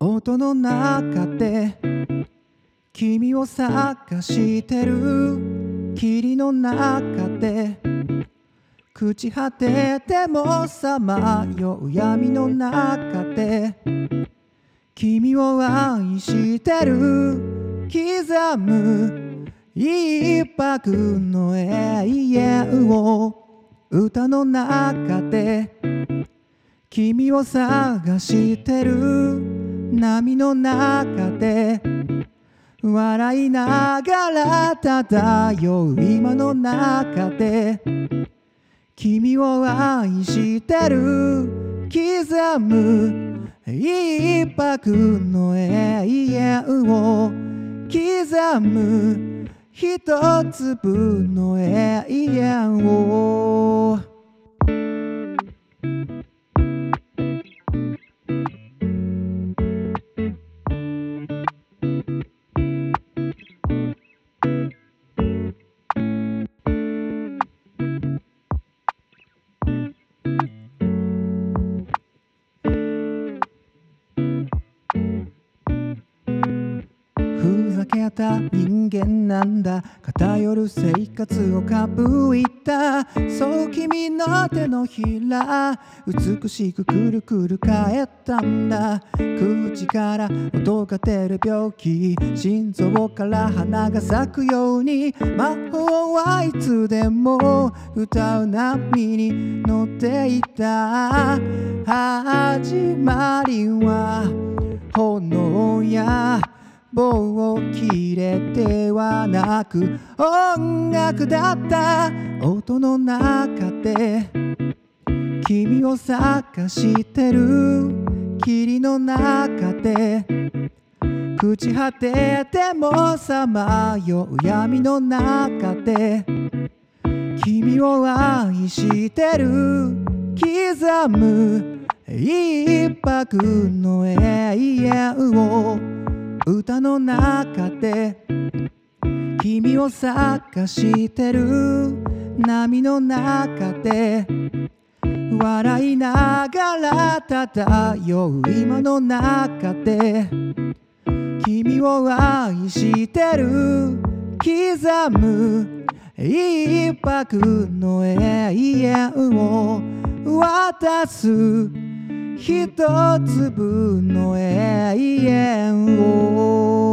音の中で君を探してる。霧の中で朽ち果ててもさまよう闇の中で君を愛してる。刻む一泊の永遠を歌の中で君を探してる。波の中で笑いながら漂う今の中で君を愛してる刻む一泊の永遠を刻む一粒の永遠をふざけた人間なんだ。偏る生活をかぶいた。そう君の手のひら。美しくくるくる返ったんだ。口から音が出る病気。心臓から花が咲くように。魔法はいつでも。歌う波に乗っていた。始まりは棒を切れてはなく音楽だった音の中で君を探してる霧の中で朽ち果ててもさまよう闇の中で君を愛してる刻む一泊の永遠を歌の中で君を探してる。波の中で笑いながら漂う今の中で君を愛してる。刻む一泊の永遠を渡す。一粒の永遠を。